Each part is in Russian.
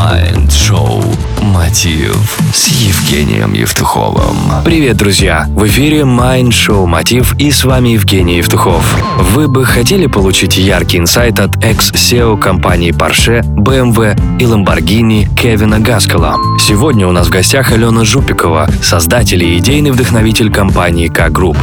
Mind-шоу «Мотив» с Евгением Евтуховым. Привет, друзья! В эфире Mind-шоу «Мотив» и с вами Евгений Евтухов. Вы бы хотели получить яркий инсайт от экс- CEO компании Porsche, BMW и Lamborghini Кевина Гаскала. Сегодня у нас в гостях Алена Жупикова, создатель и идейный вдохновитель компании К-Групп.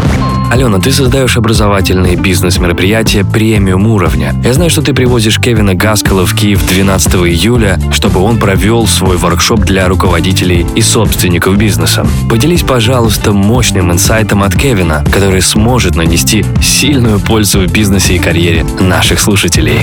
Алена, ты создаешь образовательные бизнес-мероприятия премиум уровня. Я знаю, что ты привозишь Кевина Гаскала в Киев 12 июля, чтобы он провел свой воркшоп для руководителей и собственников бизнеса. Поделись, пожалуйста, мощным инсайтом от Кевина, который сможет нанести сильную пользу в бизнесе и карьере наших слушателей.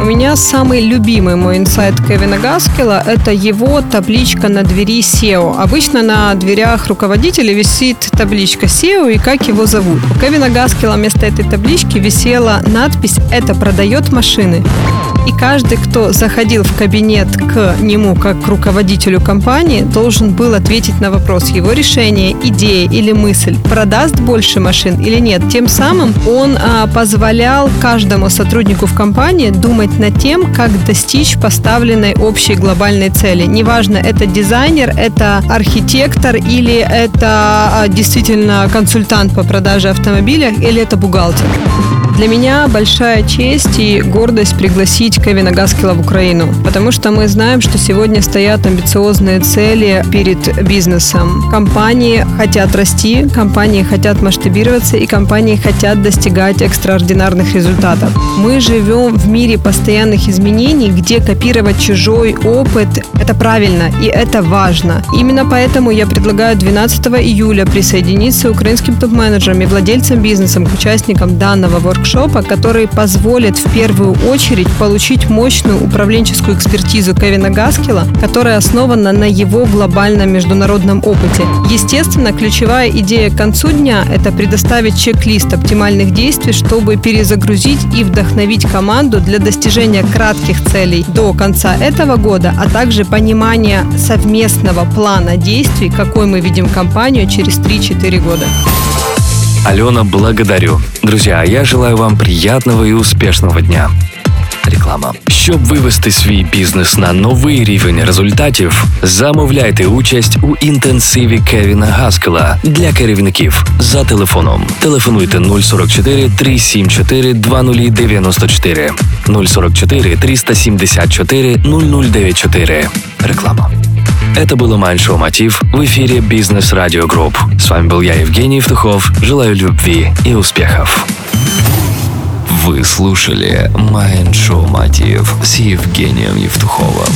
У меня самый любимый мой инсайт Кевина Гаскела – это его табличка на двери SEO. Обычно на дверях руководителя висит табличка SEO и как его зовут. У Кевина Гаскела вместо этой таблички висела надпись «Это продает машины». И каждый, кто заходил в кабинет к нему как к руководителю компании, должен был ответить на вопрос его решения, идея или мысль, продаст больше машин или нет. Тем самым он а, позволял каждому сотруднику в компании думать над тем, как достичь поставленной общей глобальной цели. Неважно, это дизайнер, это архитектор или это а, действительно консультант по продаже автомобиля или это бухгалтер. Для меня большая честь и гордость пригласить Кевина Гаскила в Украину, потому что мы знаем, что сегодня стоят амбициозные цели перед бизнесом. Компании хотят расти, компании хотят масштабироваться и компании хотят достигать экстраординарных результатов. Мы живем в мире постоянных изменений, где копировать чужой опыт – это правильно и это важно. Именно поэтому я предлагаю 12 июля присоединиться украинским топ-менеджерам и владельцам бизнеса к участникам данного воркшопа, который позволит в первую очередь получить мощную управленческую экспертизу Кевина Гаскила, которая основана на его глобальном международном опыте. Естественно, ключевая идея к концу дня – это предоставить чек-лист оптимальных действий, чтобы перезагрузить и вдохновить команду для достижения кратких целей до конца этого года, а также понимания совместного плана действий, какой мы видим компанию через 3-4 года. Алена, благодарю. Друзья, я желаю вам приятного і успішного дня. Реклама. Щоб вивести свій бізнес на новий рівень результатів, замовляйте участь у інтенсиві Кевіна Гаскела для керівників за телефоном. Телефонуйте 044 374 2094 044 374 0094. Реклама. Это было Майншоу Мотив в эфире Бизнес Радио Групп. С вами был я, Евгений Евтухов. Желаю любви и успехов. Вы слушали Майншоу Мотив с Евгением Евтуховым.